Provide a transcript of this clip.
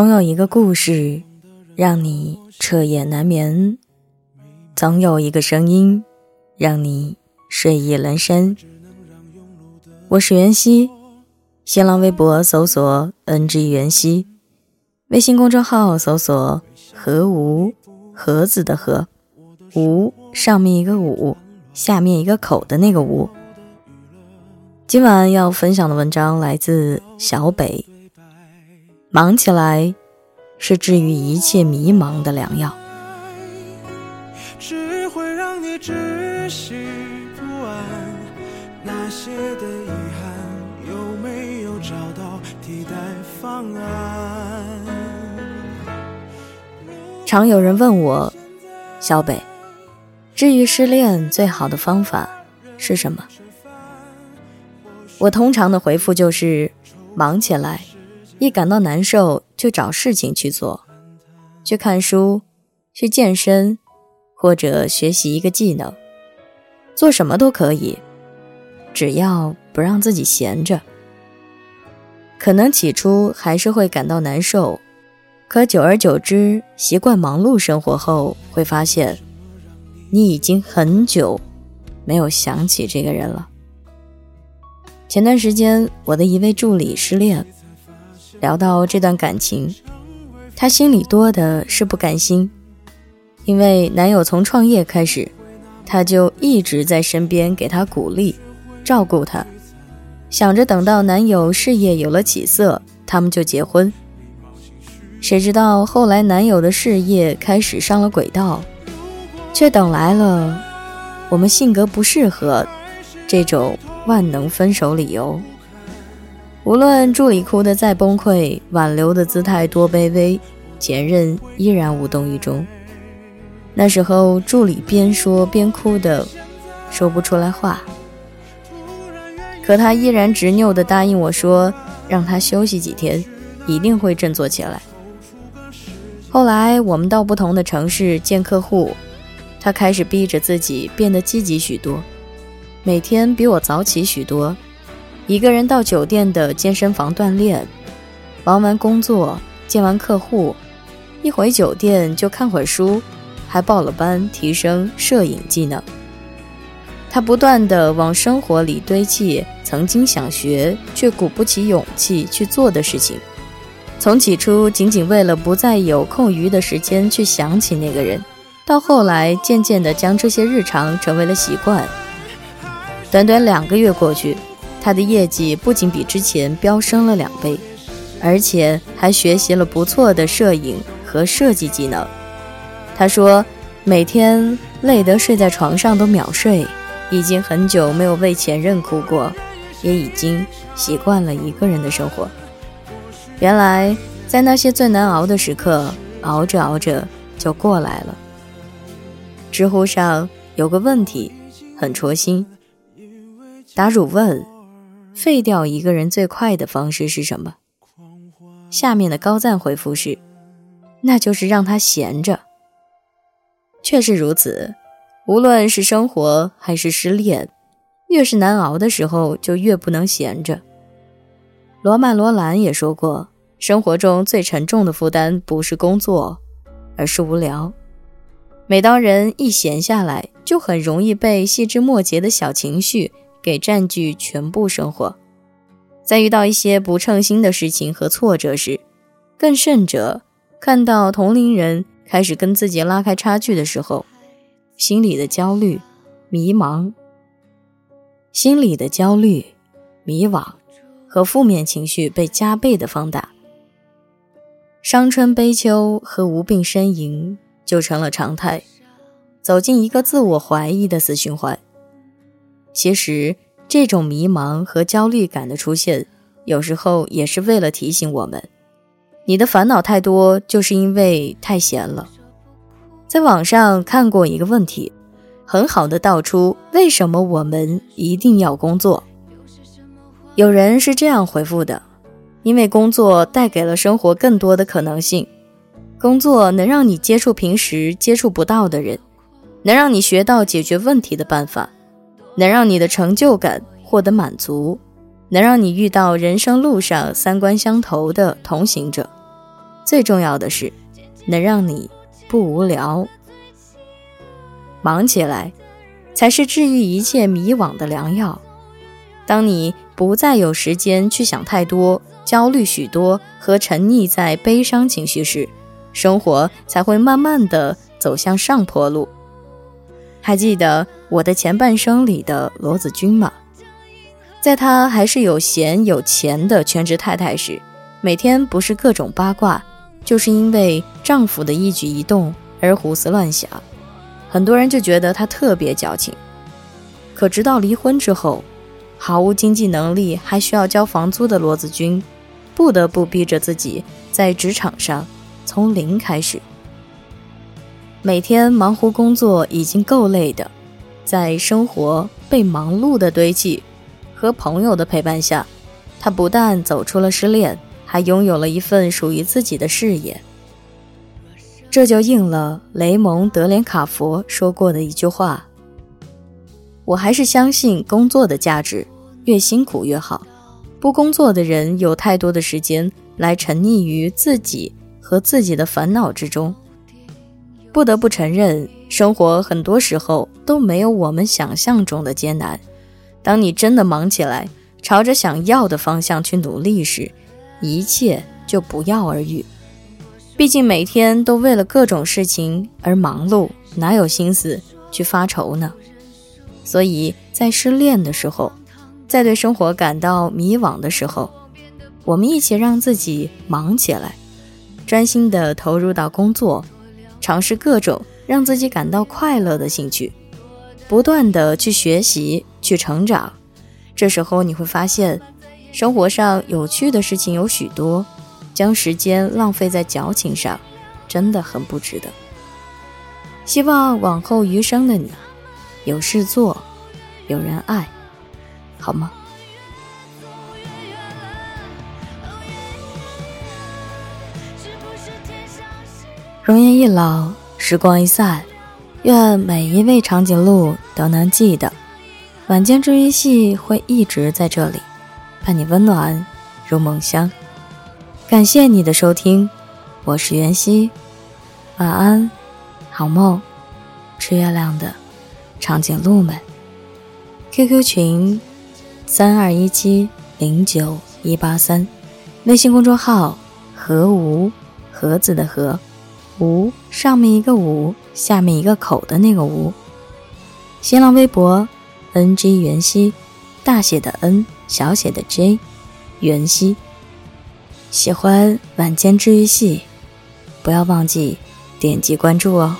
总有一个故事让你彻夜难眠，总有一个声音让你睡意阑珊。我是袁熙，新浪微博搜索 “ng 袁熙”，微信公众号搜索“何无盒子的盒无”，上面一个五，下面一个口的那个无。今晚要分享的文章来自小北。忙起来，是治愈一切迷茫的良药。只会让你窒息不安。那些的遗憾，有没有找到替代方案？常有人问我，小北，治愈失恋最好的方法是什么？我通常的回复就是：忙起来。一感到难受，就找事情去做，去看书，去健身，或者学习一个技能，做什么都可以，只要不让自己闲着。可能起初还是会感到难受，可久而久之，习惯忙碌生活后，会发现，你已经很久没有想起这个人了。前段时间，我的一位助理失恋。聊到这段感情，她心里多的是不甘心，因为男友从创业开始，她就一直在身边给他鼓励、照顾她，想着等到男友事业有了起色，他们就结婚。谁知道后来男友的事业开始上了轨道，却等来了我们性格不适合这种万能分手理由。无论助理哭得再崩溃，挽留的姿态多卑微，前任依然无动于衷。那时候，助理边说边哭的，说不出来话。可他依然执拗地答应我说，让他休息几天，一定会振作起来。后来，我们到不同的城市见客户，他开始逼着自己变得积极许多，每天比我早起许多。一个人到酒店的健身房锻炼，忙完工作，见完客户，一回酒店就看会书，还报了班提升摄影技能。他不断的往生活里堆砌曾经想学却鼓不起勇气去做的事情，从起初仅仅为了不再有空余的时间去想起那个人，到后来渐渐的将这些日常成为了习惯。短短两个月过去。他的业绩不仅比之前飙升了两倍，而且还学习了不错的摄影和设计技能。他说，每天累得睡在床上都秒睡，已经很久没有为前任哭过，也已经习惯了一个人的生活。原来，在那些最难熬的时刻，熬着熬着就过来了。知乎上有个问题很戳心，答主问。废掉一个人最快的方式是什么？下面的高赞回复是：那就是让他闲着。确实如此，无论是生活还是失恋，越是难熬的时候，就越不能闲着。罗曼·罗兰也说过，生活中最沉重的负担不是工作，而是无聊。每当人一闲下来，就很容易被细枝末节的小情绪。给占据全部生活，在遇到一些不称心的事情和挫折时，更甚者，看到同龄人开始跟自己拉开差距的时候，心里的焦虑、迷茫，心里的焦虑、迷惘和负面情绪被加倍的放大，伤春悲秋和无病呻吟就成了常态，走进一个自我怀疑的死循环。其实，这种迷茫和焦虑感的出现，有时候也是为了提醒我们：你的烦恼太多，就是因为太闲了。在网上看过一个问题，很好的道出为什么我们一定要工作。有人是这样回复的：因为工作带给了生活更多的可能性，工作能让你接触平时接触不到的人，能让你学到解决问题的办法。能让你的成就感获得满足，能让你遇到人生路上三观相投的同行者。最重要的是能让你不无聊。忙起来，才是治愈一切迷惘的良药。当你不再有时间去想太多、焦虑许多和沉溺在悲伤情绪时，生活才会慢慢的走向上坡路。还记得《我的前半生》里的罗子君吗？在她还是有闲有钱的全职太太时，每天不是各种八卦，就是因为丈夫的一举一动而胡思乱想。很多人就觉得她特别矫情。可直到离婚之后，毫无经济能力还需要交房租的罗子君，不得不逼着自己在职场上从零开始。每天忙活工作已经够累的，在生活被忙碌的堆砌和朋友的陪伴下，他不但走出了失恋，还拥有了一份属于自己的事业。这就应了雷蒙·德连卡佛说过的一句话：“我还是相信工作的价值，越辛苦越好。不工作的人有太多的时间来沉溺于自己和自己的烦恼之中。”不得不承认，生活很多时候都没有我们想象中的艰难。当你真的忙起来，朝着想要的方向去努力时，一切就不药而愈。毕竟每天都为了各种事情而忙碌，哪有心思去发愁呢？所以在失恋的时候，在对生活感到迷惘的时候，我们一起让自己忙起来，专心的投入到工作。尝试各种让自己感到快乐的兴趣，不断的去学习、去成长。这时候你会发现，生活上有趣的事情有许多，将时间浪费在矫情上，真的很不值得。希望往后余生的你，有事做，有人爱，好吗？容颜一老，时光一散，愿每一位长颈鹿都能记得，晚间治愈系会一直在这里，伴你温暖入梦乡。感谢你的收听，我是袁熙，晚安，好梦，吃月亮的长颈鹿们。QQ 群：三二一七零九一八三，微信公众号：何无盒子的盒。吴上面一个五，下面一个口的那个吴。新浪微博，ng 袁熙，大写的 N，小写的 J，袁熙。喜欢晚间治愈系，不要忘记点击关注哦。